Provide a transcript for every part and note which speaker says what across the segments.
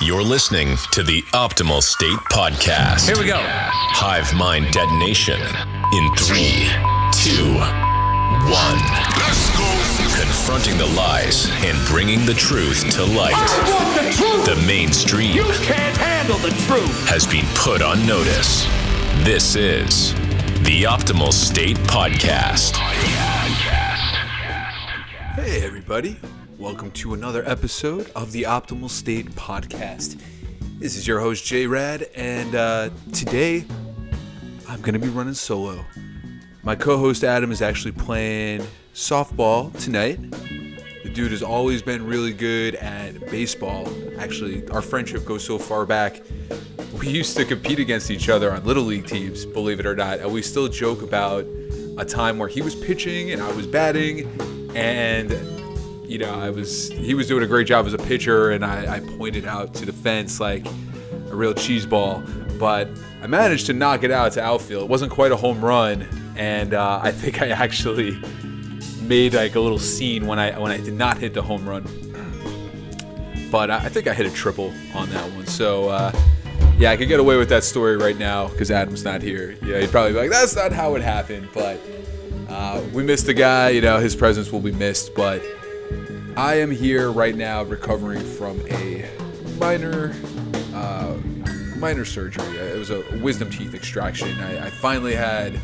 Speaker 1: You're listening to the Optimal State Podcast.
Speaker 2: Here we go.
Speaker 1: Hive Mind Detonation in three, two, one.
Speaker 3: Let's go.
Speaker 1: Confronting the lies and bringing the truth to light.
Speaker 4: want the truth.
Speaker 1: The mainstream
Speaker 4: You can't handle the truth.
Speaker 1: has been put on notice. This is the Optimal State Podcast.
Speaker 5: Hey, everybody. Welcome to another episode of the Optimal State Podcast. This is your host, J Rad, and uh, today I'm going to be running solo. My co host, Adam, is actually playing softball tonight. The dude has always been really good at baseball. Actually, our friendship goes so far back. We used to compete against each other on little league teams, believe it or not, and we still joke about a time where he was pitching and I was batting, and you know, I was he was doing a great job as a pitcher, and I, I pointed out to the fence like a real cheese ball, but I managed to knock it out to outfield. It wasn't quite a home run, and uh, I think I actually made like a little scene when I when I did not hit the home run. But I, I think I hit a triple on that one, so. Uh, yeah, I could get away with that story right now because Adam's not here. Yeah, he'd probably be like, "That's not how it happened." But uh, we missed the guy. You know, his presence will be missed. But I am here right now recovering from a minor, uh, minor surgery. It was a wisdom teeth extraction. I, I finally had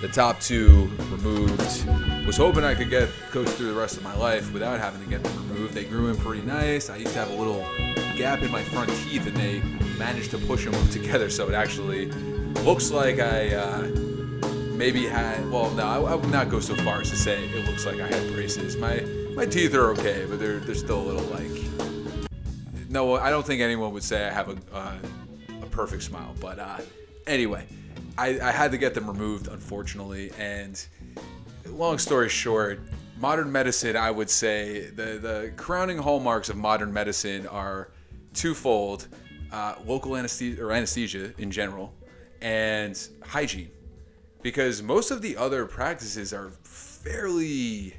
Speaker 5: the top two removed. Was hoping I could get coach through the rest of my life without having to get them removed. They grew in pretty nice. I used to have a little gap in my front teeth, and they managed to push them together, so it actually looks like I. Uh, maybe had well no I, I would not go so far as to say it looks like I had braces my my teeth are okay but they're they're still a little like no I don't think anyone would say I have a uh, a perfect smile but uh, anyway I, I had to get them removed unfortunately and long story short modern medicine I would say the the crowning hallmarks of modern medicine are twofold uh, local anesthesia or anesthesia in general and hygiene because most of the other practices are fairly,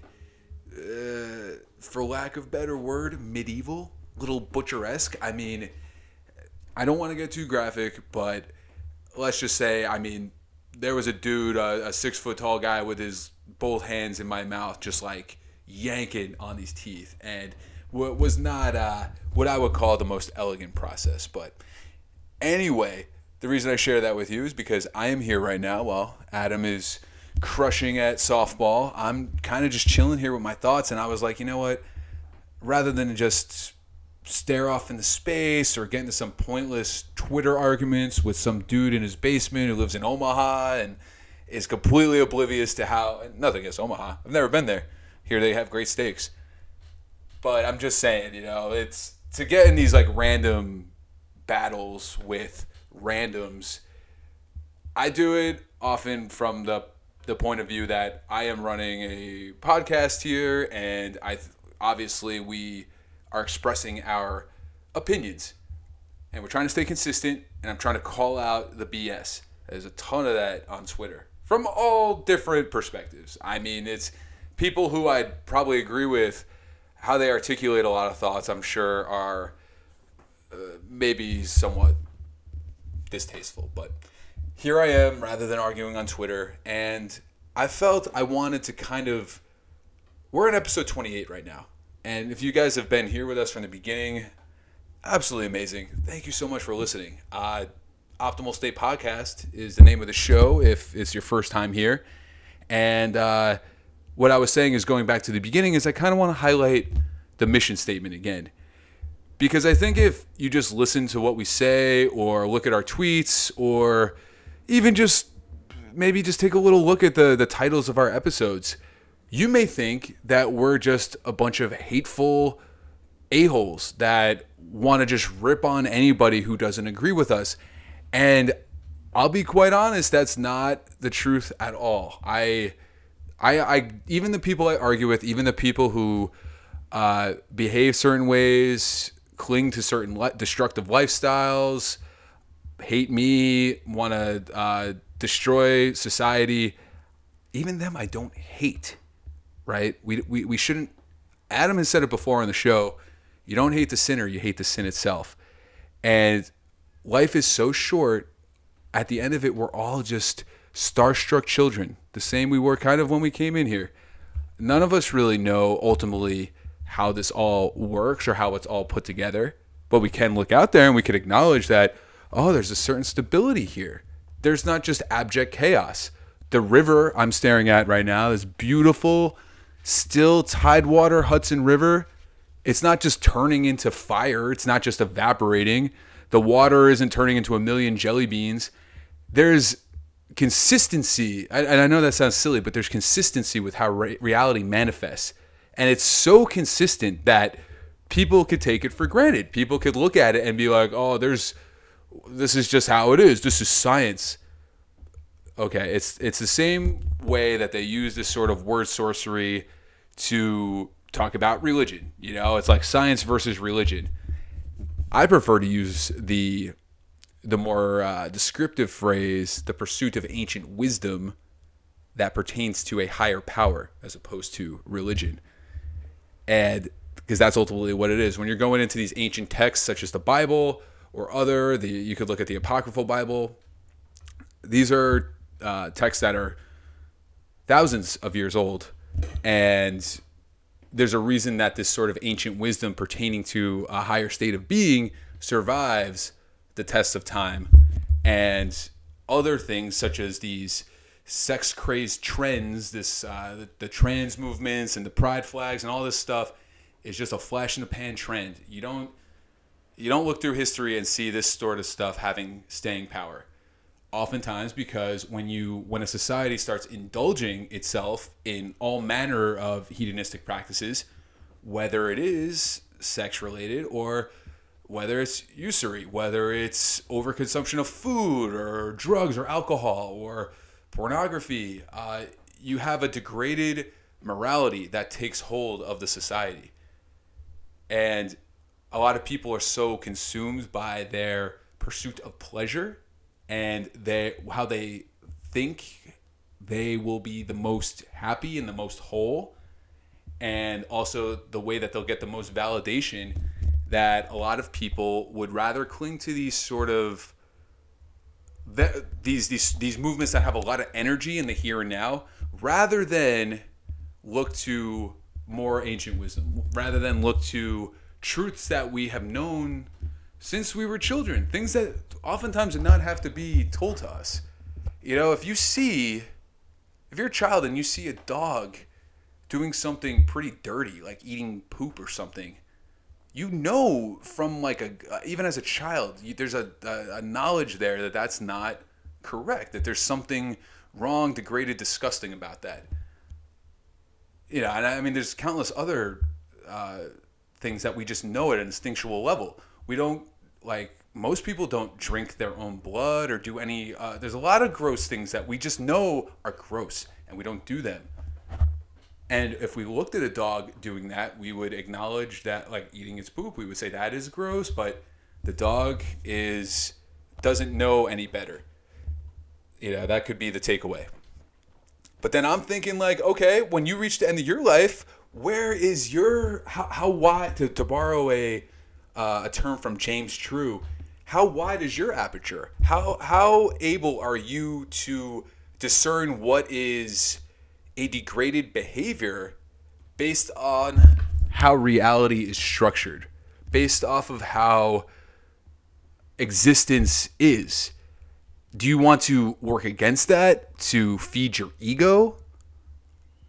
Speaker 5: uh, for lack of better word, medieval, little butcheresque. I mean, I don't want to get too graphic, but let's just say, I mean, there was a dude, uh, a six foot tall guy with his both hands in my mouth, just like yanking on these teeth, and what was not uh, what I would call the most elegant process. But anyway, the reason I share that with you is because I am here right now while Adam is crushing at softball. I'm kind of just chilling here with my thoughts, and I was like, you know what? Rather than just stare off into space or get into some pointless Twitter arguments with some dude in his basement who lives in Omaha and is completely oblivious to how nothing against Omaha. I've never been there. Here they have great steaks. But I'm just saying, you know, it's to get in these like random battles with randoms. I do it often from the the point of view that I am running a podcast here, and I th- obviously we are expressing our opinions, and we're trying to stay consistent. And I'm trying to call out the BS. There's a ton of that on Twitter from all different perspectives. I mean, it's people who I'd probably agree with how they articulate a lot of thoughts. I'm sure are uh, maybe somewhat distasteful, but here I am rather than arguing on Twitter, and I felt I wanted to kind of. We're in episode 28 right now, and if you guys have been here with us from the beginning, absolutely amazing. Thank you so much for listening. Uh, Optimal State Podcast is the name of the show if it's your first time here, and uh, what I was saying is going back to the beginning is I kind of want to highlight the mission statement again because I think if you just listen to what we say or look at our tweets or even just maybe just take a little look at the the titles of our episodes, you may think that we're just a bunch of hateful a-holes that want to just rip on anybody who doesn't agree with us. And I'll be quite honest, that's not the truth at all. I I, I even the people I argue with, even the people who uh, behave certain ways, cling to certain le- destructive lifestyles, hate me, want to uh, destroy society. Even them, I don't hate. Right? We, we we shouldn't. Adam has said it before on the show. You don't hate the sinner, you hate the sin itself. And life is so short. At the end of it, we're all just starstruck children, the same we were kind of when we came in here. None of us really know ultimately how this all works or how it's all put together, but we can look out there and we can acknowledge that, oh, there's a certain stability here. There's not just abject chaos. The river I'm staring at right now, this beautiful, still tidewater Hudson River, it's not just turning into fire, it's not just evaporating. The water isn't turning into a million jelly beans. There's consistency, and I know that sounds silly, but there's consistency with how re- reality manifests. And it's so consistent that people could take it for granted. People could look at it and be like, oh, there's, this is just how it is. This is science. Okay, it's it's the same way that they use this sort of word sorcery to talk about religion. You know, it's like science versus religion. I prefer to use the the more uh, descriptive phrase, the pursuit of ancient wisdom that pertains to a higher power as opposed to religion. And because that's ultimately what it is. When you're going into these ancient texts, such as the Bible or other, the you could look at the Apocryphal Bible. These are uh, texts that are thousands of years old, and there's a reason that this sort of ancient wisdom pertaining to a higher state of being survives the test of time and other things such as these sex crazed trends this uh, the, the trans movements and the pride flags and all this stuff is just a flash in the pan trend you don't you don't look through history and see this sort of stuff having staying power oftentimes because when you when a society starts indulging itself in all manner of hedonistic practices whether it is sex related or whether it's usury, whether it's overconsumption of food or drugs or alcohol or pornography, uh, you have a degraded morality that takes hold of the society. And a lot of people are so consumed by their pursuit of pleasure and they how they think they will be the most happy and the most whole. And also the way that they'll get the most validation that a lot of people would rather cling to these sort of these these these movements that have a lot of energy in the here and now rather than look to more ancient wisdom rather than look to truths that we have known since we were children things that oftentimes do not have to be told to us. You know if you see if you're a child and you see a dog doing something pretty dirty like eating poop or something you know from like a uh, even as a child you, there's a, a, a knowledge there that that's not correct that there's something wrong degraded disgusting about that. You know and i mean there's countless other uh, things that we just know at an instinctual level we don't like most people don't drink their own blood or do any uh, there's a lot of gross things that we just know are gross and we don't do them and if we looked at a dog doing that, we would acknowledge that, like eating its poop, we would say that is gross, but the dog is doesn't know any better. You know, that could be the takeaway. But then I'm thinking, like, okay, when you reach the end of your life, where is your how, how wide to, to borrow a uh, a term from James True? How wide is your aperture? How how able are you to discern what is a degraded behavior based on how reality is structured, based off of how existence is. Do you want to work against that to feed your ego?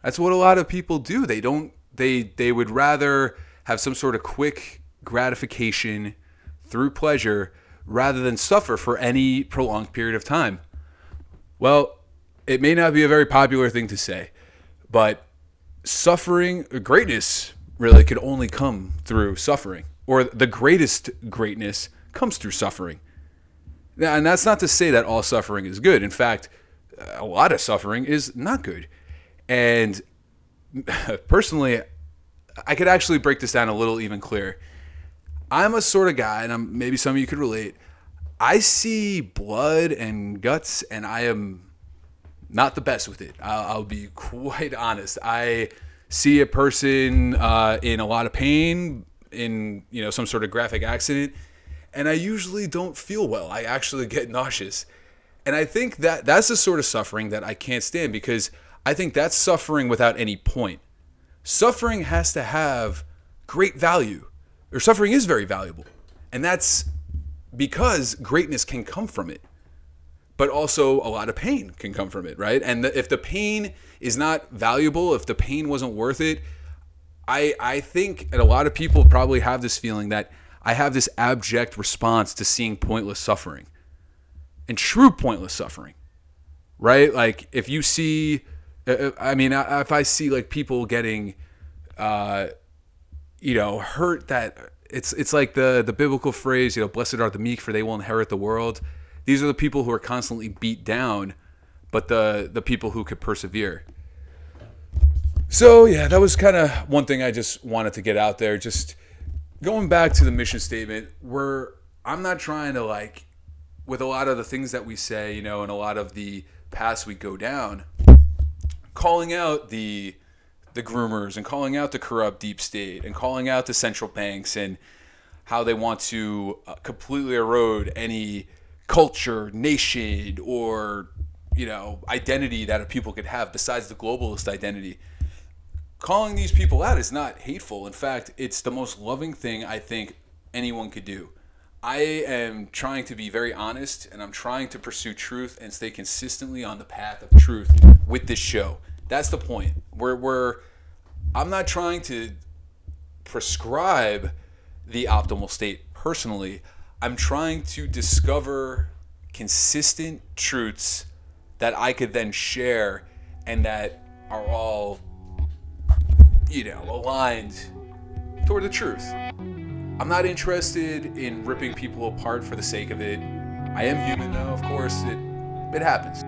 Speaker 5: That's what a lot of people do. They don't they they would rather have some sort of quick gratification through pleasure rather than suffer for any prolonged period of time. Well, it may not be a very popular thing to say, but suffering, greatness really could only come through suffering, or the greatest greatness comes through suffering. Now, And that's not to say that all suffering is good. In fact, a lot of suffering is not good. And personally, I could actually break this down a little even clearer. I'm a sort of guy, and I'm, maybe some of you could relate. I see blood and guts, and I am not the best with it. I'll, I'll be quite honest. I see a person uh, in a lot of pain in you know some sort of graphic accident, and I usually don't feel well. I actually get nauseous. And I think that that's the sort of suffering that I can't stand because I think that's suffering without any point. Suffering has to have great value, or suffering is very valuable. And that's because greatness can come from it. But also, a lot of pain can come from it, right? And the, if the pain is not valuable, if the pain wasn't worth it, I, I think, and a lot of people probably have this feeling that I have this abject response to seeing pointless suffering and true pointless suffering, right? Like if you see, I mean, if I see like people getting, uh, you know, hurt that it's it's like the the biblical phrase, you know, blessed are the meek for they will inherit the world. These are the people who are constantly beat down, but the the people who could persevere. So yeah, that was kind of one thing I just wanted to get out there. Just going back to the mission statement, where I'm not trying to like, with a lot of the things that we say, you know, and a lot of the paths we go down, calling out the the groomers and calling out the corrupt deep state and calling out the central banks and how they want to uh, completely erode any culture, nation, or you know identity that a people could have besides the globalist identity calling these people out is not hateful. In fact, it's the most loving thing I think anyone could do. I am trying to be very honest and I'm trying to pursue truth and stay consistently on the path of truth with this show. That's the point. Where we're I'm not trying to prescribe the optimal state personally. I'm trying to discover consistent truths that I could then share and that are all you know, aligned toward the truth. I'm not interested in ripping people apart for the sake of it. I am human, though, of course, it, it happens.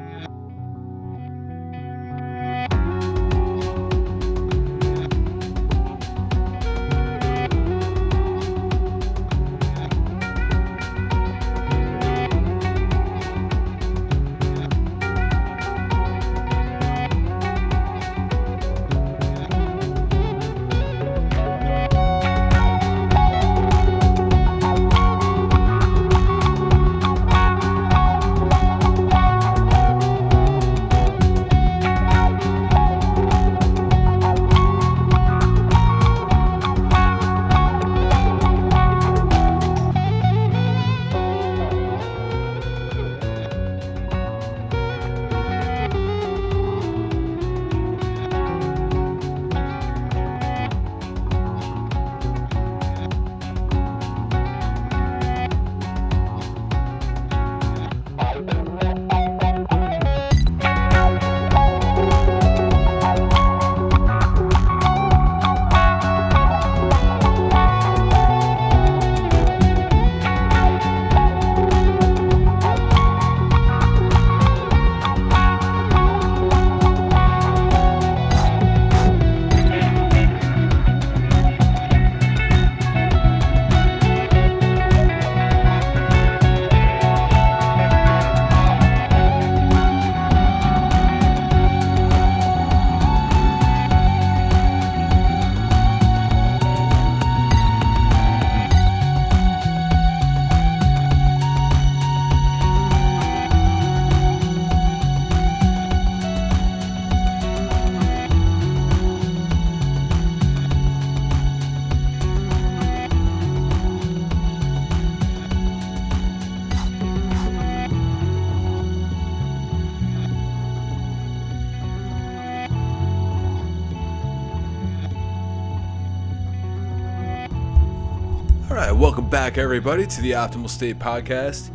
Speaker 5: Welcome back, everybody, to the Optimal State Podcast.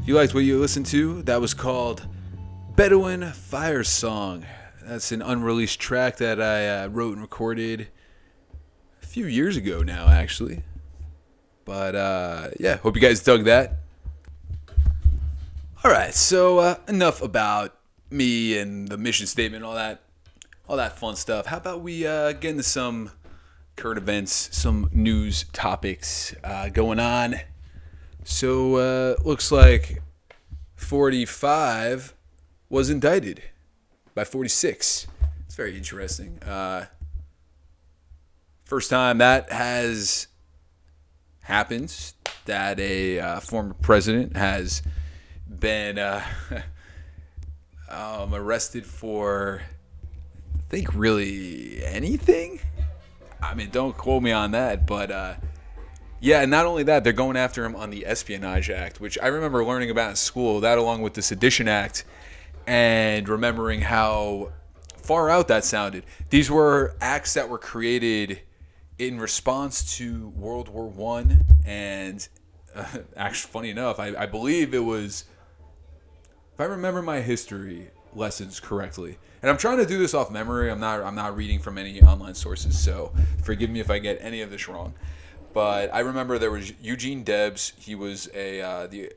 Speaker 5: If you liked what you listened to, that was called Bedouin Fire Song. That's an unreleased track that I uh, wrote and recorded a few years ago now, actually. But uh, yeah, hope you guys dug that. All right, so uh, enough about me and the mission statement, and all that, all that fun stuff. How about we uh, get into some current events, some news topics uh, going on. So uh, looks like 45 was indicted by 46. It's very interesting. Uh, first time that has happens that a uh, former president has been uh, um, arrested for, I think, really anything. I mean, don't quote me on that, but uh, yeah, and not only that, they're going after him on the Espionage Act, which I remember learning about in school. That, along with the Sedition Act, and remembering how far out that sounded. These were acts that were created in response to World War One, and uh, actually, funny enough, I, I believe it was, if I remember my history lessons correctly, and I'm trying to do this off memory. I'm not I'm not reading from any online sources, so forgive me if I get any of this wrong. But I remember there was Eugene Debs. He was a uh, the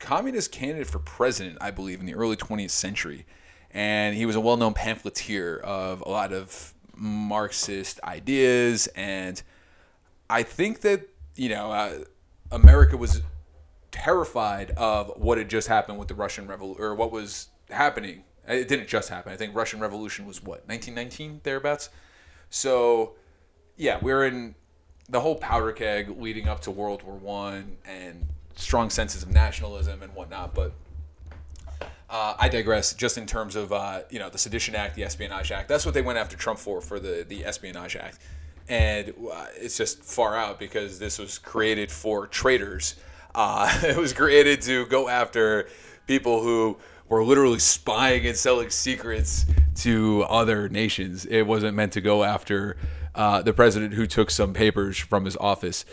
Speaker 5: communist candidate for president, I believe, in the early 20th century, and he was a well-known pamphleteer of a lot of Marxist ideas, and I think that you know uh, America was terrified of what had just happened with the Russian Revolution, or what was happening it didn't just happen. I think Russian Revolution was what 1919 thereabouts. So, yeah, we're in the whole powder keg leading up to World War One and strong senses of nationalism and whatnot. But uh, I digress. Just in terms of uh, you know the Sedition Act, the Espionage Act. That's what they went after Trump for for the the Espionage Act, and uh, it's just far out because this was created for traitors. Uh, it was created to go after people who were literally spying and selling secrets to other nations. It wasn't meant to go after uh, the president who took some papers from his office.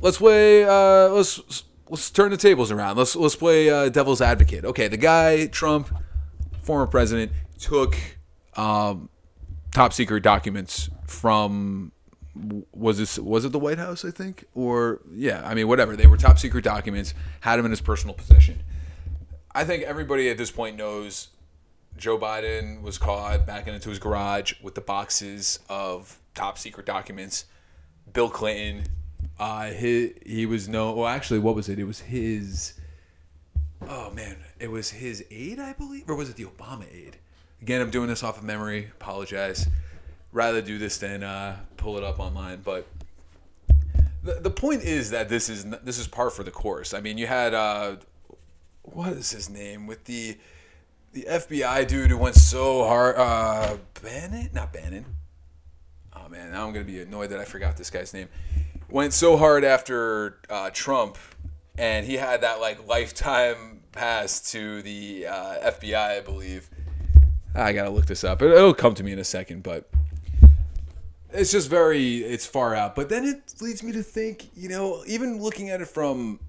Speaker 5: Let's play. Uh, let's let's turn the tables around. Let's let's play uh, devil's advocate. Okay, the guy Trump, former president, took um, top secret documents from was this was it the White House I think or yeah I mean whatever they were top secret documents had them in his personal possession I think everybody at this point knows Joe Biden was caught backing into his garage with the boxes of top secret documents. Bill Clinton, uh, he he was no. Well, actually, what was it? It was his. Oh man, it was his aide, I believe, or was it the Obama aide? Again, I'm doing this off of memory. Apologize. Rather do this than uh, pull it up online, but the, the point is that this is this is par for the course. I mean, you had uh, what is his name with the the FBI dude who went so hard. Uh, Bannon, not Bannon. Oh man, now I'm gonna be annoyed that I forgot this guy's name. Went so hard after uh, Trump, and he had that like lifetime pass to the uh, FBI, I believe. I gotta look this up. It'll come to me in a second, but it's just very it's far out. But then it leads me to think, you know, even looking at it from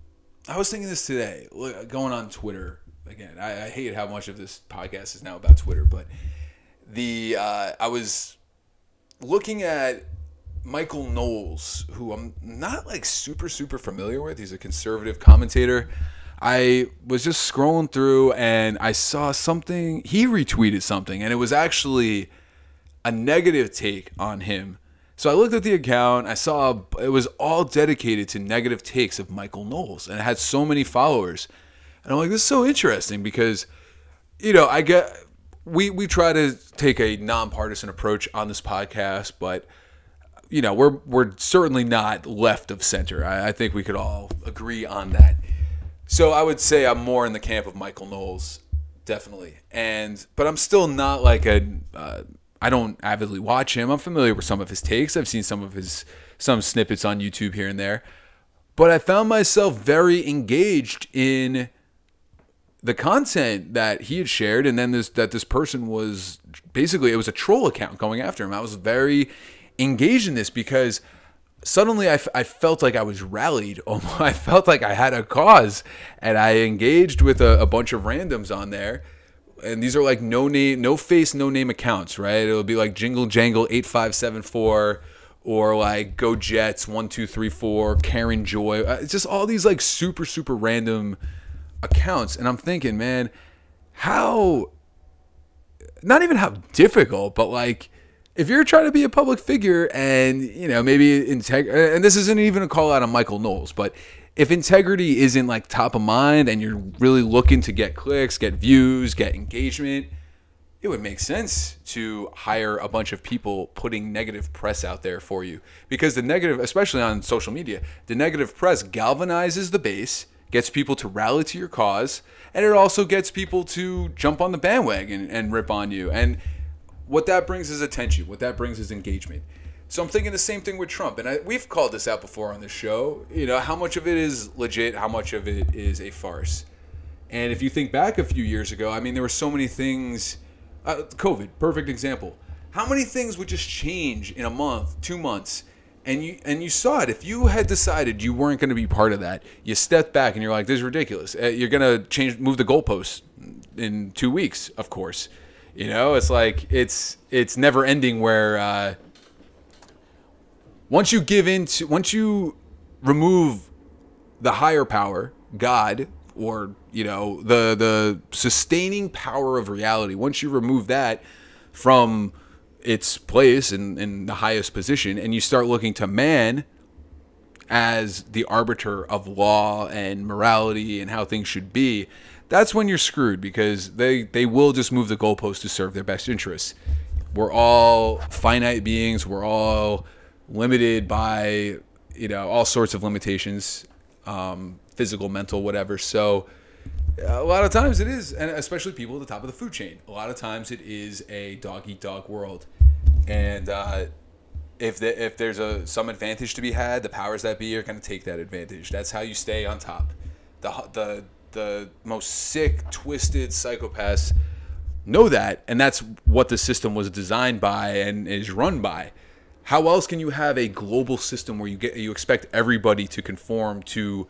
Speaker 5: I was thinking this today, going on Twitter again. I, I, hate how much of this podcast is now about Twitter, but the uh, I was looking at Michael Knowles, who I'm not like super super familiar with. He's a conservative commentator. I was just scrolling through and I saw something. He retweeted something, and it was actually a negative take on him so I looked at the account. I saw it was all dedicated to negative takes of Michael Knowles, and it had so many followers. And I'm like, this is so interesting because, you know, I get we we try to take a nonpartisan approach on this podcast, but you know, we're we're certainly not left of center. I, I think we could all agree on that. So I would say I'm more in the camp of Michael Knowles, definitely. And but I'm still not like a uh, I don't avidly watch him. I'm familiar with some of his takes. I've seen some of his some snippets on YouTube here and there. But I found myself very engaged in the content that he had shared and then this that this person was basically it was a troll account going after him. I was very engaged in this because suddenly I, I felt like I was rallied. I felt like I had a cause and I engaged with a, a bunch of randoms on there and these are like no name, no face, no name accounts, right? It'll be like Jingle Jangle eight five seven four, or like Go Jets one two three four, Karen Joy. Uh, it's just all these like super super random accounts, and I'm thinking, man, how? Not even how difficult, but like if you're trying to be a public figure and you know maybe integ- and this isn't even a call out on Michael Knowles, but if integrity isn't like top of mind and you're really looking to get clicks, get views, get engagement, it would make sense to hire a bunch of people putting negative press out there for you. Because the negative especially on social media the negative press galvanizes the base gets people to rally to your cause and it also gets people to jump on the bandwagon and rip on you. And what that brings is attention. What that brings is engagement so i'm thinking the same thing with trump and I, we've called this out before on the show you know how much of it is legit how much of it is a farce and if you think back a few years ago i mean there were so many things uh, COVID, perfect example. How many things would just change in a month, two months, and you and you saw it. If you had decided you weren't going to be part of that, you stepped back and you're like, "This is ridiculous." Uh, you're going to change, move the goalposts in two weeks, of course. You know, it's like it's it's never ending. Where uh, once you give in to, once you remove the higher power, God, or you know the the sustaining power of reality once you remove that from its place in, in the highest position and you start looking to man as the arbiter of law and morality and how things should be that's when you're screwed because they they will just move the goalpost to serve their best interests. We're all finite beings. We're all limited by you know all sorts of limitations um, physical, mental, whatever. So a lot of times it is, and especially people at the top of the food chain. A lot of times it is a dog eat dog world, and uh, if the, if there's a some advantage to be had, the powers that be are going to take that advantage. That's how you stay on top. The the the most sick, twisted psychopaths know that, and that's what the system was designed by and is run by. How else can you have a global system where you get you expect everybody to conform to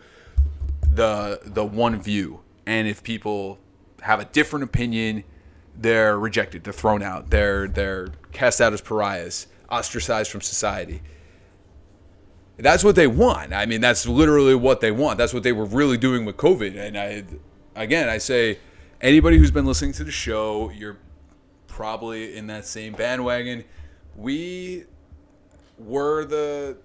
Speaker 5: the the one view. And if people have a different opinion, they're rejected, they're thrown out, they're they're cast out as pariahs, ostracized from society. That's what they want. I mean, that's literally what they want. That's what they were really doing with COVID. And I, again, I say, anybody who's been listening to the show, you're probably in that same bandwagon. We were the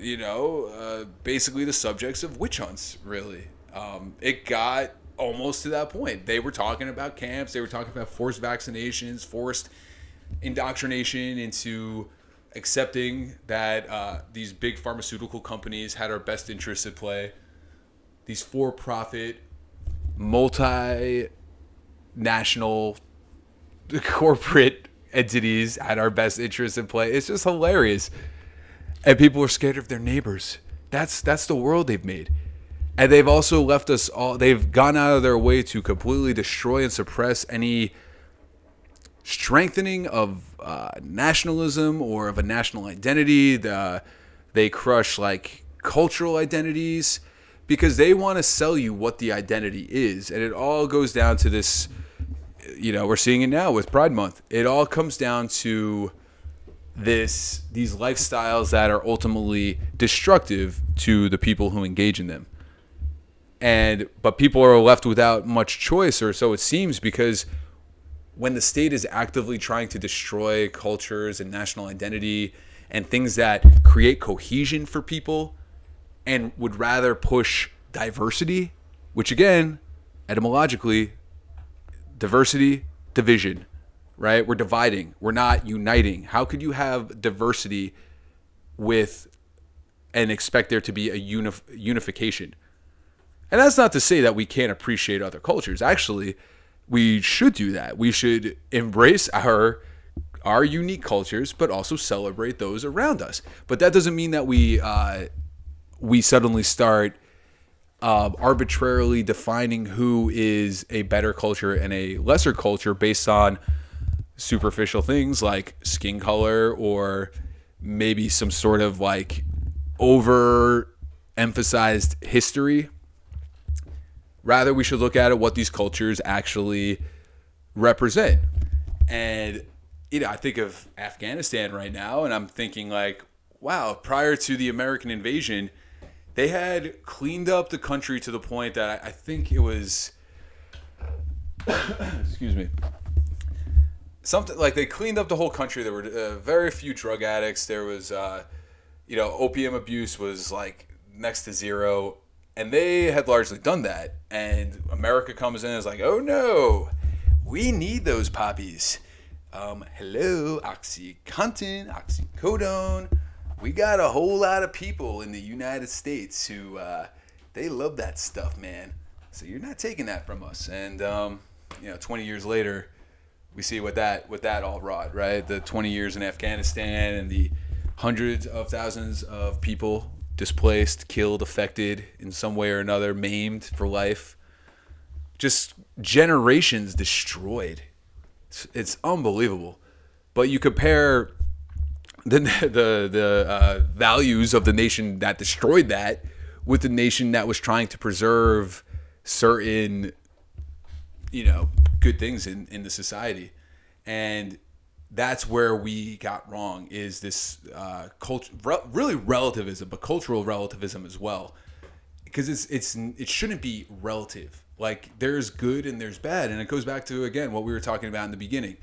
Speaker 5: you know, uh, basically the subjects of witch hunts, really. Um, it got almost to that point. They were talking about camps, they were talking about forced vaccinations, forced indoctrination into accepting that uh, these big pharmaceutical companies had our best interests at play. These for profit, multi national corporate entities had our best interests in play. It's just hilarious and people are scared of their neighbors. That's that's the world they've made. And they've also left us all they've gone out of their way to completely destroy and suppress any strengthening of uh, nationalism or of a national identity. The, they crush like cultural identities because they want to sell you what the identity is. And it all goes down to this you know, we're seeing it now with Pride Month. It all comes down to this these lifestyles that are ultimately destructive to the people who engage in them. And but people are left without much choice or so it seems because when the state is actively trying to destroy cultures and national identity and things that create cohesion for people and would rather push diversity, which again, etymologically, diversity, division right? We're dividing. We're not uniting. How could you have diversity with and expect there to be a unif- unification? And that's not to say that we can't appreciate other cultures. Actually, we should do that. We should embrace our our unique cultures, but also celebrate those around us. But that doesn't mean that we uh, we suddenly start uh, arbitrarily defining who is a better culture and a lesser culture based on superficial things like skin color or maybe some sort of like over emphasized history. Rather, we should look at what these cultures actually represent. And you know, I think of Afghanistan right now, and I'm thinking like, wow, prior to the American invasion, they had cleaned up the country to the point that I, I think it was, excuse me, something like they cleaned up the whole country. There were uh, very few drug addicts. There was, uh, you know, opium abuse was like next to zero, and they had largely done that. And America comes in and is like, oh no, we need those poppies. Um, hello, OxyContin, oxycodone. We got a whole lot of people in the United States who uh, they love that stuff, man. So you're not taking that from us. And um, you know, 20 years later, we see what that what that all wrought, right? The 20 years in Afghanistan and the hundreds of thousands of people displaced, killed, affected in some way or another, maimed for life. Just generations destroyed. It's, it's unbelievable. But you compare the the the uh, values of the nation that destroyed that with the nation that was trying to preserve certain you know good things in in the society. And that's where we got wrong is this uh, culture re- really relativism but cultural relativism as well. Because it's it's it shouldn't be relative. Like there's good and there's bad. And it goes back to again what we were talking about in the beginning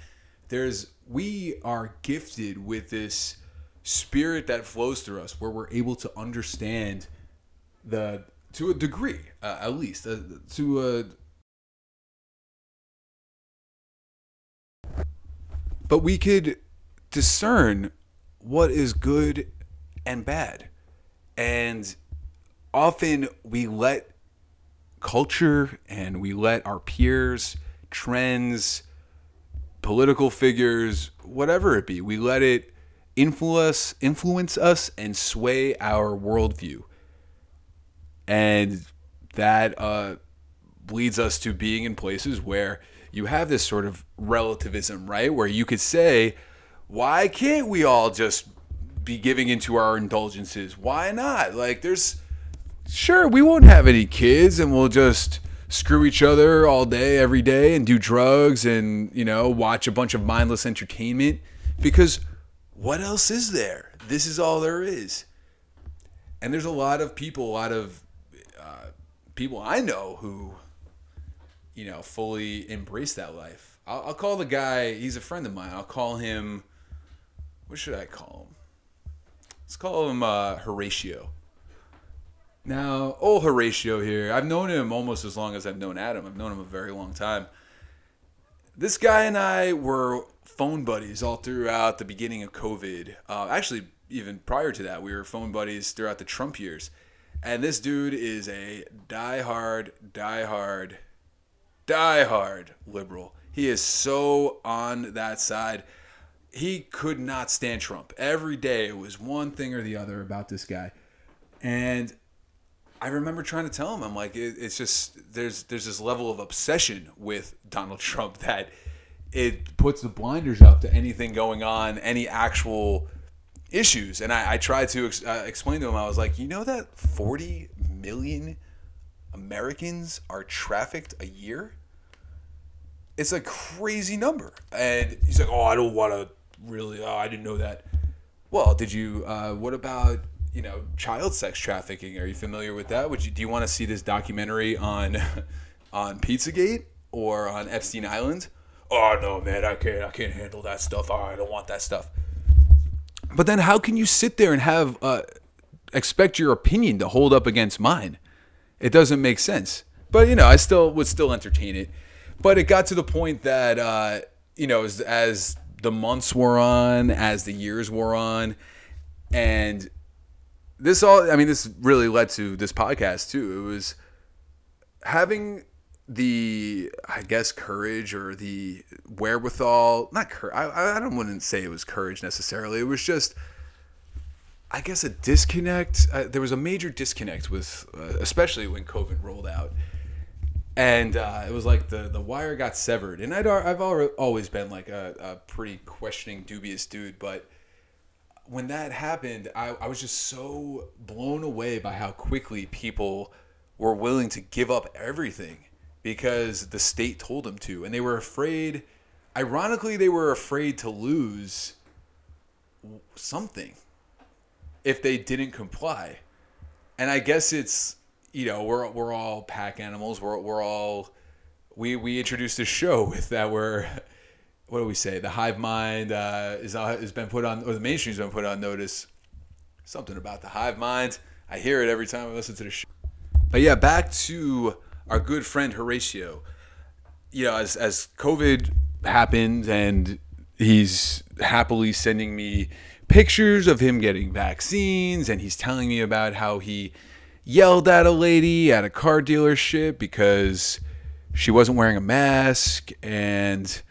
Speaker 5: there's we are gifted with this spirit that flows through us where we're able to understand the to a degree uh, at least uh, to a but we could discern what is good and bad. And often we let culture and we let our peers trends political figures whatever it be we let it influence influence us and sway our worldview and that uh, leads us to being in places where you have this sort of relativism, right? Where you could say, why can't we all just be giving into our indulgences? Why not? Like, there's sure we won't have any kids and we'll just screw each other all day, every day, and do drugs and, you know, watch a bunch of mindless entertainment because what else is there? This is all there is. And there's a lot of people, a lot of uh, people I know who, you know, fully embrace that life. I'll, I'll call the guy, he's a friend of mine. I'll call him, what should I call him? Let's call him uh, Horatio. Now, old Horatio here, I've known him almost as long as I've known Adam. I've known him a very long time. This guy and I were phone buddies all throughout the beginning of COVID. Uh, actually, even prior to that, we were phone buddies throughout the Trump years. And this dude is a die-hard, die-hard, die-hard liberal. He is so on that side. He could not stand Trump. Every day it was one thing or the other about this guy. And I remember trying to tell him, I'm like, it, it's just there's there's this level of obsession with Donald Trump that it puts the blinders up to anything going on, any actual issues. And I, I tried to ex- uh, explain to him, I was like, you know that 40 million Americans are trafficked a year? It's a crazy number. And he's like, oh, I don't want to really, oh, I didn't know that. Well, did you, uh, what about, you know, child sex trafficking? Are you familiar with that? Would you, do you want to see this documentary on, on Pizzagate or on Epstein Island? Oh no, man, I can't, I can't handle that stuff. Oh, I don't want that stuff. But then, how can you sit there and have uh, expect your opinion to hold up against mine? It doesn't make sense. But you know, I still would still entertain it. But it got to the point that uh, you know, as, as the months wore on, as the years wore on, and this all, I mean, this really led to this podcast too. It was having the I guess courage or the wherewithal not courage I, I don't wouldn't say it was courage necessarily. It was just I guess a disconnect. Uh, there was a major disconnect with uh, especially when COVID rolled out. And uh, it was like the the wire got severed. And I'd I've always been like a, a pretty questioning dubious dude but when that happened I, I was just so blown away by how quickly people were willing to give up everything because the state told them to. And they were afraid ironically they were afraid to lose something if they didn't comply. And i guess it's you know we're, we're all pack animals. We're, we're all we we introduced this show with that we're what do we say? The hive mind uh, is has been put on or the mainstream's been put on notice. Something about the hive mind. I hear it every time i listen to the show. But yeah back to our good friend Horatio. you know, as as COVID happened, and he's happily sending me pictures of him getting vaccines, and he's telling me about how he yelled at a lady at a car dealership because she wasn't wearing a mask and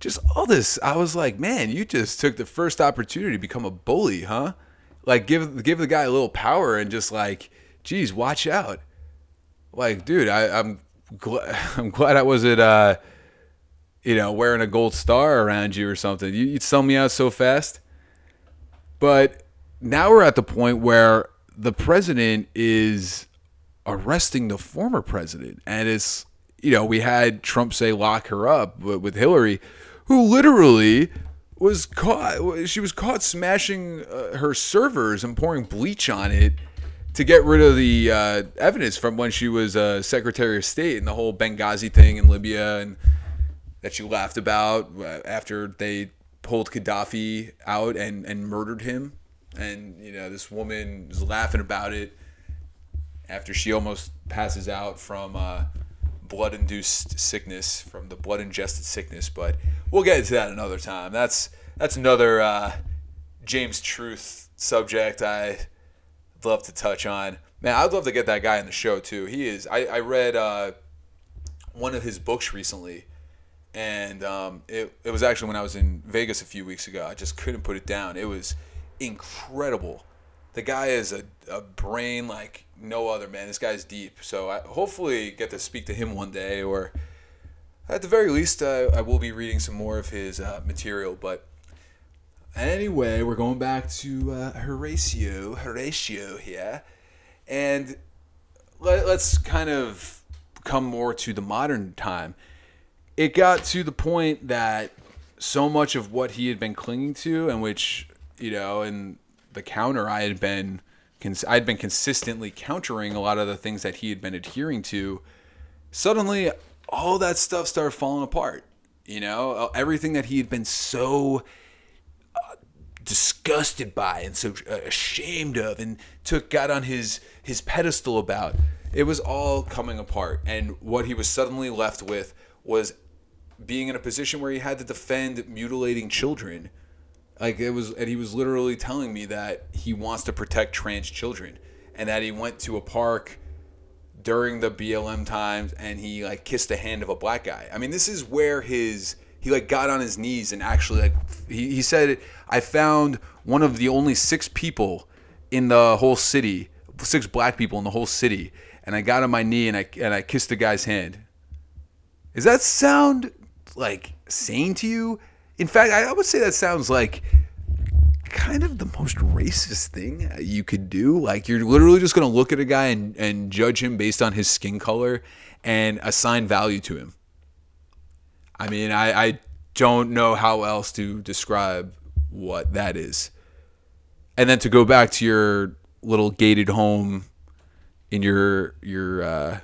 Speaker 5: just all this i was like man you just took the first opportunity to become a bully huh? Like give give the guy a little power and just like geez watch out. Like dude I, i'm glad i'm glad i wasn't uh you know wearing a gold star around you or something. You, you'd sell me out so fast. But now we're at the point where the president is arresting the former president. And it's you know we had trump say lock her up with hillary who literally was caught she was caught smashing uh, her servers and pouring bleach on it to get rid of the uh, evidence from when she was uh, secretary of state and the whole benghazi thing in libya and that she laughed about uh, after they pulled gaddafi out and, and murdered him. And you know this woman is laughing about it after she almost passes out from uh, blood-induced sickness, from the blood-ingested sickness. But we'll get into that another time. That's that's another uh, James Truth subject I'd love to touch on. Man, I'd love to get that guy on the show too. He is. I, I read uh, one of his books recently, and um, it, it was actually when I was in Vegas a few weeks ago. I just couldn't put it down. It was incredible. The guy is a, a brain like no other, man. This guy's deep. So I hopefully get to speak to him one day, or at the very least, uh, I will be reading some more of his uh, material. But anyway, we're going back to uh, Horatio, Horatio here, and let, let's kind of come more to the modern time. It got to the point that so much of what he had been clinging to, and which you know, and the counter I had been I'd been consistently countering a lot of the things that he had been adhering to. Suddenly, all that stuff started falling apart. You know, uh, everything that he had been so uh, disgusted by and so uh, ashamed of, and took got on his his pedestal about. It was all coming apart, and what he was suddenly left with was being in a position where he had to defend mutilating children like it was, and he was literally telling me that he wants to protect trans children, and that he went to a park during the BLM times and he like kissed the hand of a black guy. I mean, this is where his he like got on his knees and actually like he, he said I found one of the only six people in the whole city, six black people in the whole city, and I got on my knee and I and I kissed the guy's hand. Does that sound like sane to you? In fact, I would say that sounds like kind of the most racist thing you could do. Like you're literally just going to look at a guy and, and judge him based on his skin color and assign value to him. I mean, I, I don't know how else to describe what that is. And then to go back to your little gated home in your your uh,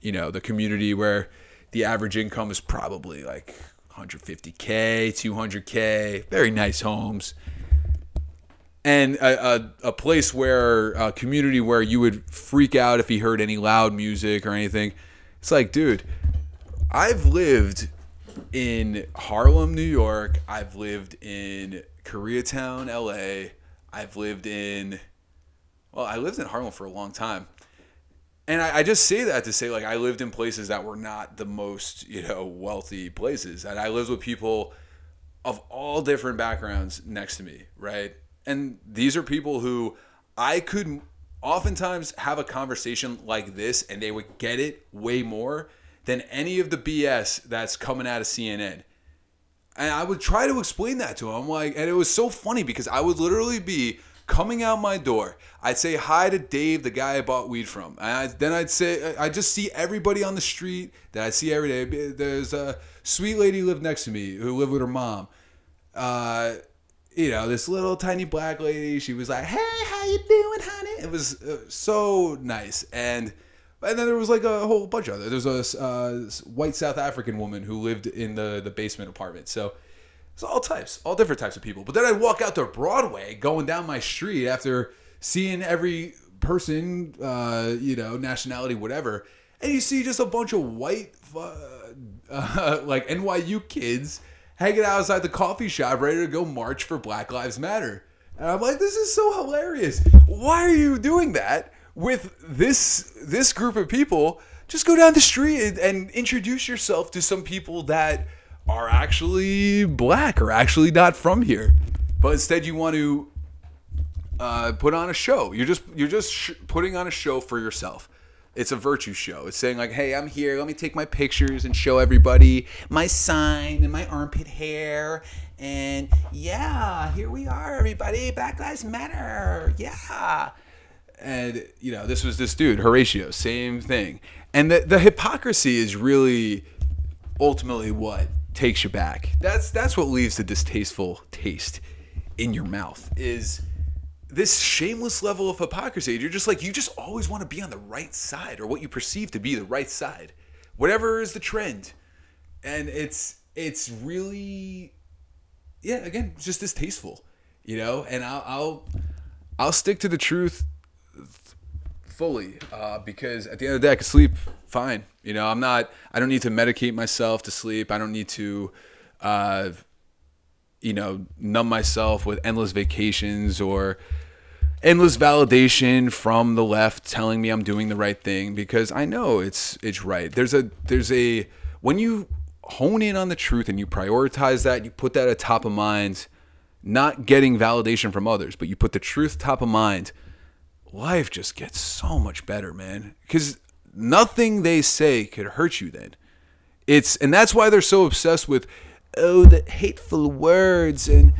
Speaker 5: you know the community where the average income is probably like 150k, 200k, very nice homes. And a, a, a, place where a community where you would freak out if he heard any loud music or anything. It's like, dude, I've lived in Harlem, New York. I've lived in Koreatown, LA. I've lived in, well, I lived in Harlem for a long time and I, I, just say that to say like I lived in places that were not the most you know wealthy places, and I lived with people of all different backgrounds next to me, right? And these are people who I could oftentimes have a conversation like this, and they would get it way more than any of the BS that's coming out of CNN. And I would try to explain that to them, like, and it was so funny because I would literally be coming out my door, I'd say hi to Dave, the guy I bought weed from. And I, then I'd say, I just see everybody on the street that I see every day. There's a sweet lady lived next to me who lived with her mom. Uh, you know, this little tiny black lady. She was like, "Hey, how you doing, honey?" It was uh, so nice, and and then there was like a whole bunch of other. There's a uh, white South African woman who lived in the the basement apartment. So it's all types, all different types of people. But then I'd walk out to Broadway, going down my street after seeing every person, uh, you know, nationality, whatever, and you see just a bunch of white, uh, like NYU kids hanging outside the coffee shop, ready to go march for Black Lives Matter. And I'm like, this is so hilarious. Why are you doing that with this this group of people? Just go down the street and, and introduce yourself to some people that are actually black or actually not from here. But instead, you want to uh, put on a show. You're just you're just sh- putting on a show for yourself. It's a virtue show. It's saying like, "Hey, I'm here. Let me take my pictures and show everybody my sign and my armpit hair." And yeah, here we are, everybody. Black Lives Matter. Yeah. And you know, this was this dude, Horatio. Same thing. And the the hypocrisy is really ultimately what takes you back. That's that's what leaves the distasteful taste in your mouth. Is this shameless level of hypocrisy. You're just like, you just always want to be on the right side or what you perceive to be the right side, whatever is the trend. And it's, it's really, yeah, again, just distasteful, you know? And I'll, I'll, I'll stick to the truth fully uh, because at the end of the day, I can sleep fine. You know, I'm not, I don't need to medicate myself to sleep. I don't need to, uh, you know, numb myself with endless vacations or endless validation from the left telling me I'm doing the right thing because I know it's it's right. There's a there's a when you hone in on the truth and you prioritize that, you put that at top of mind, not getting validation from others, but you put the truth top of mind, life just gets so much better, man. Cuz nothing they say could hurt you then. It's and that's why they're so obsessed with oh the hateful words and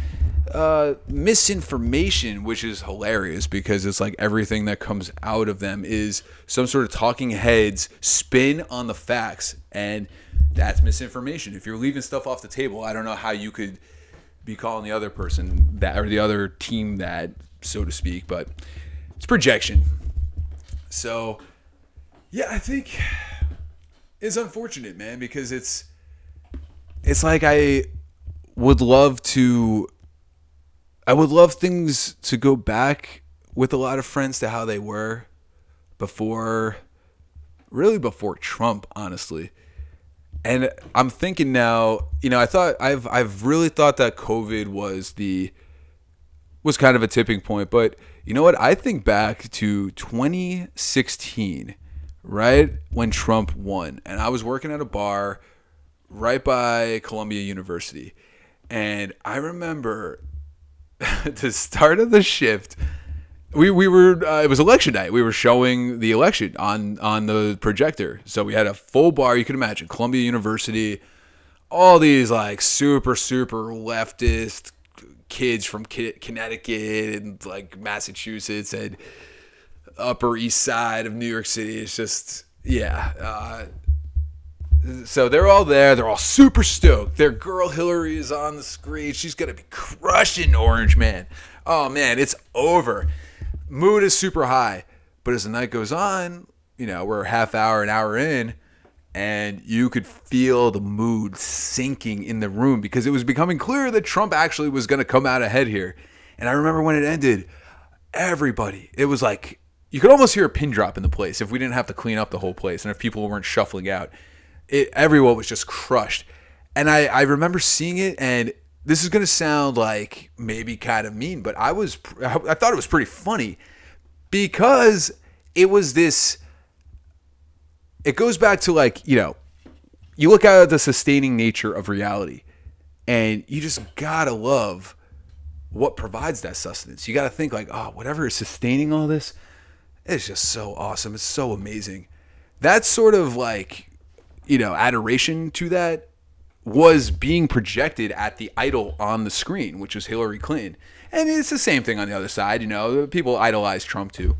Speaker 5: uh, misinformation, which is hilarious because it's like everything that comes out of them is some sort of talking heads spin on the facts, and that's misinformation. If you're leaving stuff off the table, I don't know how you could be calling the other person that or the other team that, so to speak, but it's projection. So, yeah, I think it's unfortunate, man, because it's it's like I would love to I would love things to go back with a lot of friends to how they were before really before Trump, honestly. And I'm thinking now, you know, I thought I've I've really thought that COVID was the was kind of a tipping point, but you know what? I think back to 2016, right when Trump won, and I was working at a bar right by Columbia University. And I remember the start of the shift, we, we were uh, it was election night. We were showing the election on on the projector. So we had a full bar. You can imagine Columbia University, all these like super super leftist kids from Connecticut and like Massachusetts and Upper East Side of New York City. It's just yeah. Uh, so they're all there. They're all super stoked. Their girl Hillary is on the screen. She's gonna be crushing Orange Man. Oh man, it's over. Mood is super high. But as the night goes on, you know, we're half hour, an hour in, and you could feel the mood sinking in the room because it was becoming clear that Trump actually was gonna come out ahead here. And I remember when it ended, everybody, it was like you could almost hear a pin drop in the place if we didn't have to clean up the whole place and if people weren't shuffling out it everyone was just crushed. And I, I remember seeing it, and this is gonna sound like maybe kind of mean, but I was I thought it was pretty funny because it was this. It goes back to like you know, you look at the sustaining nature of reality, and you just gotta love what provides that sustenance. You gotta think like, oh, whatever is sustaining all this, it's just so awesome. It's so amazing. that sort of like you know, adoration to that was being projected at the idol on the screen, which was Hillary Clinton. And it's the same thing on the other side, you know, people idolize Trump too.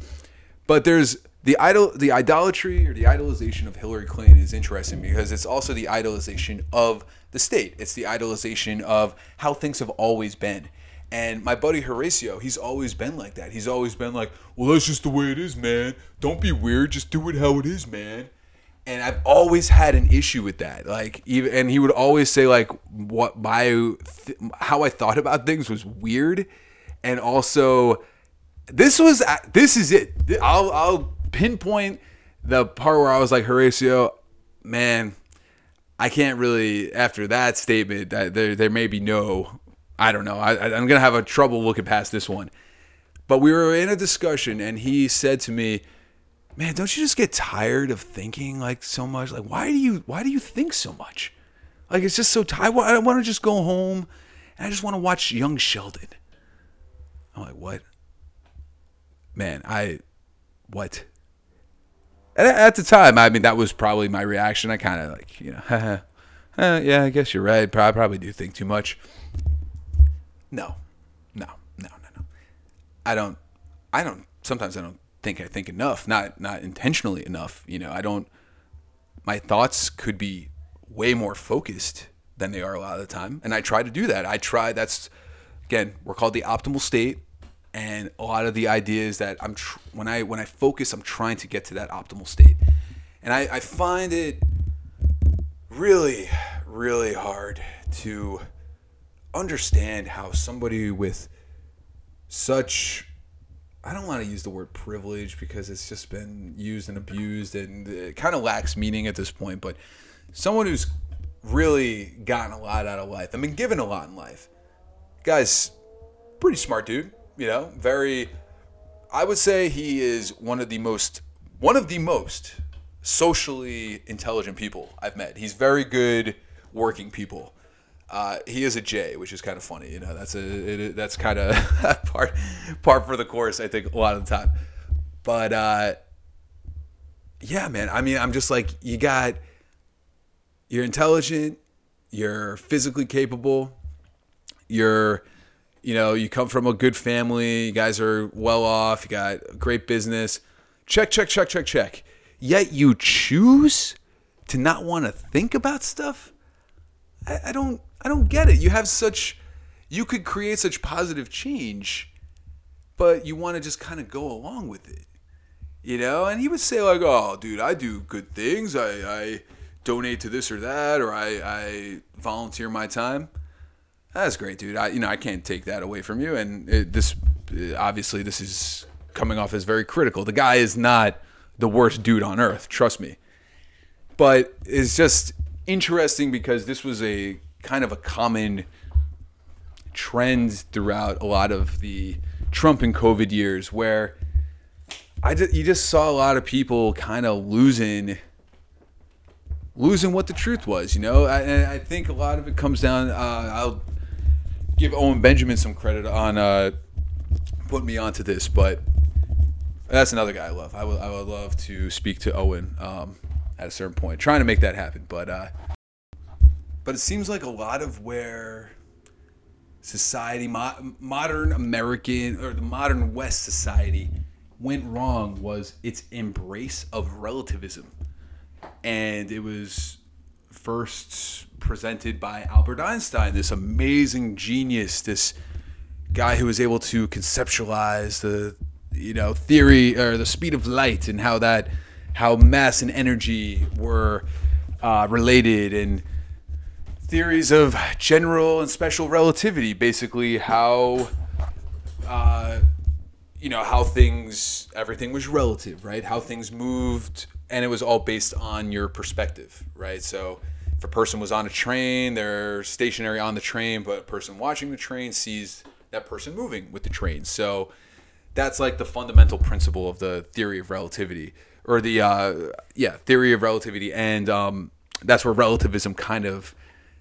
Speaker 5: But there's the idol the idolatry or the idolization of Hillary Clinton is interesting because it's also the idolization of the state. It's the idolization of how things have always been. And my buddy Horatio, he's always been like that. He's always been like, well, that's just the way it is, man. Don't be weird. Just do it how it is, man and I've always had an issue with that. Like even and he would always say like what my th- how I thought about things was weird, and also this was this is it. I'll I'll pinpoint the part where I was like Horatio, man, I can't really after that statement that there there may be no I don't know. I, I'm gonna have a trouble looking past this one. But we were in a discussion and he said to me, Man, don't you just get tired of thinking like so much? Like why do you why do you think so much? Like it's just so tired. I want to just go home and I just want to watch Young Sheldon. I'm like, what? Man, I what? And at the time, I mean, that was probably my reaction. I kind of like, you know, yeah, I guess you're right. I probably do think too much. No, no, no, no, no. I don't. I don't. Sometimes I don't think I think enough. Not not intentionally enough. You know, I don't. My thoughts could be way more focused than they are a lot of the time, and I try to do that. I try. That's again, we're called the optimal state and a lot of the ideas that I'm tr- when I when I focus, I'm trying to get to that optimal state, and I, I find it really really hard to understand how somebody with such I don't want to use the word privilege because it's just been used and abused and it kind of lacks meaning at this point, but someone who's really gotten a lot out of life. I mean, given a lot in life. Guy's pretty smart dude you know, very. I would say he is one of the most one of the most socially intelligent people I've met. He's very good working people. Uh, he is a J, which is kind of funny. You know, that's a it, that's kind of part part for the course. I think a lot of the time, but uh, yeah, man. I mean, I'm just like you got. You're intelligent. You're physically capable. You're you know, you come from a good family, you guys are well off, you got great business. Check, check, check, check, check. Yet you choose to not want to think about stuff? I, I don't I don't get it. You have such you could create such positive change, but you want to just kind of go along with it. You know? And he would say like, "Oh, dude, I do good things. I I donate to this or that or I I volunteer my time." That's great, dude. I you know I can't take that away from you. And it, this obviously this is coming off as very critical. The guy is not the worst dude on earth, trust me. But it's just interesting because this was a kind of a common trend throughout a lot of the Trump and COVID years where I just, you just saw a lot of people kind of losing losing what the truth was, you know. I, I think a lot of it comes down. Uh, I'll give Owen Benjamin some credit on uh, putting me onto this, but that's another guy I love. I would I would love to speak to Owen um, at a certain point, trying to make that happen. But uh, but it seems like a lot of where society, mo- modern American or the modern West society went wrong was its embrace of relativism, and it was first presented by Albert Einstein, this amazing genius, this guy who was able to conceptualize the you know theory or the speed of light and how that how mass and energy were uh, related and theories of general and special relativity basically how uh, you know how things everything was relative right? How things moved and it was all based on your perspective right? So if a person was on a train, they're stationary on the train, but a person watching the train sees that person moving with the train. So that's like the fundamental principle of the theory of relativity, or the uh, yeah theory of relativity, and um, that's where relativism kind of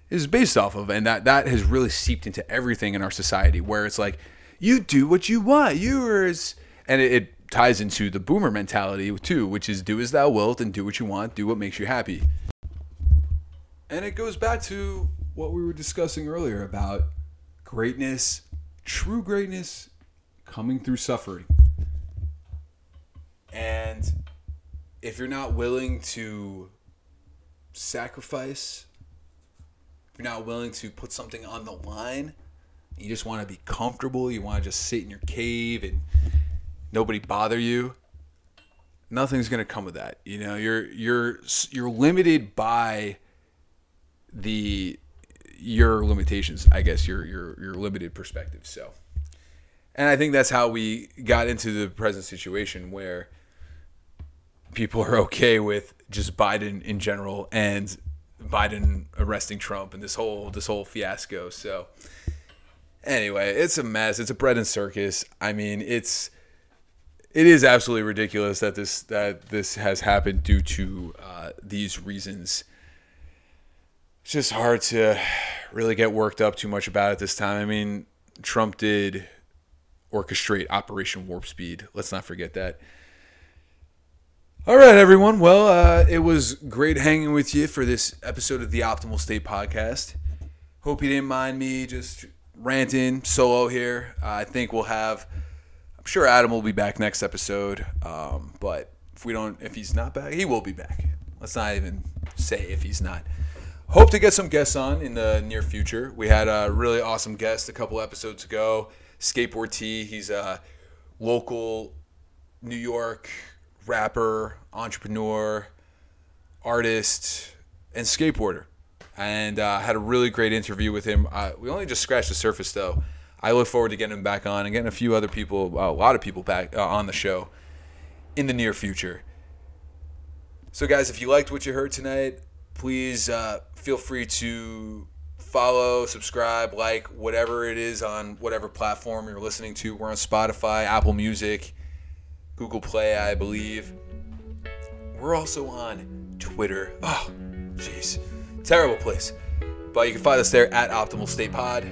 Speaker 5: is based off of, and that that has really seeped into everything in our society, where it's like you do what you want, yours, and it, it ties into the boomer mentality too, which is do as thou wilt and do what you want, do what makes you happy. And it goes back to what we were discussing earlier about greatness, true greatness coming through suffering. And if you're not willing to sacrifice, if you're not willing to put something on the line, you just want to be comfortable, you want to just sit in your cave and nobody bother you, nothing's going to come of that. You know, you're you're you're limited by the your limitations, I guess your your your limited perspective. So, and I think that's how we got into the present situation where people are okay with just Biden in general and Biden arresting Trump and this whole this whole fiasco. So anyway, it's a mess. It's a bread and circus. I mean, it's it is absolutely ridiculous that this that this has happened due to uh, these reasons. It's just hard to really get worked up too much about it this time. I mean, Trump did orchestrate Operation Warp Speed. Let's not forget that. All right, everyone. Well, uh, it was great hanging with you for this episode of the Optimal State podcast. Hope you didn't mind me just ranting solo here. I think we'll have. I'm sure Adam will be back next episode. Um, but if we don't, if he's not back, he will be back. Let's not even say if he's not. Hope to get some guests on in the near future. We had a really awesome guest a couple episodes ago, Skateboard T. He's a local New York rapper, entrepreneur, artist, and skateboarder. And uh, had a really great interview with him. Uh, we only just scratched the surface, though. I look forward to getting him back on and getting a few other people, a lot of people back uh, on the show in the near future. So, guys, if you liked what you heard tonight, please uh, feel free to follow, subscribe, like whatever it is on whatever platform you're listening to. We're on Spotify, Apple Music, Google Play, I believe. We're also on Twitter. Oh, jeez. Terrible place. But you can find us there at Optimal State Pod.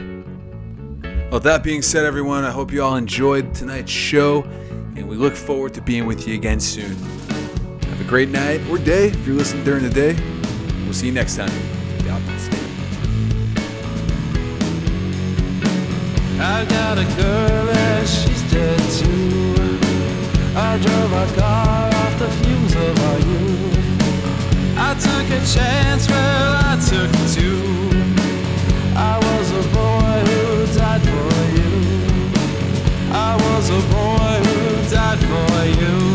Speaker 5: Well, that being said, everyone, I hope you all enjoyed tonight's show, and we look forward to being with you again soon. Have a great night or day if you're listening during the day. We'll see you next time. Optimal State.
Speaker 2: I got a girl and she's dead too. I drove our car off the fumes of our youth. I took a chance, well, I took two. I was a boy who died for you. I was a boy who died for you.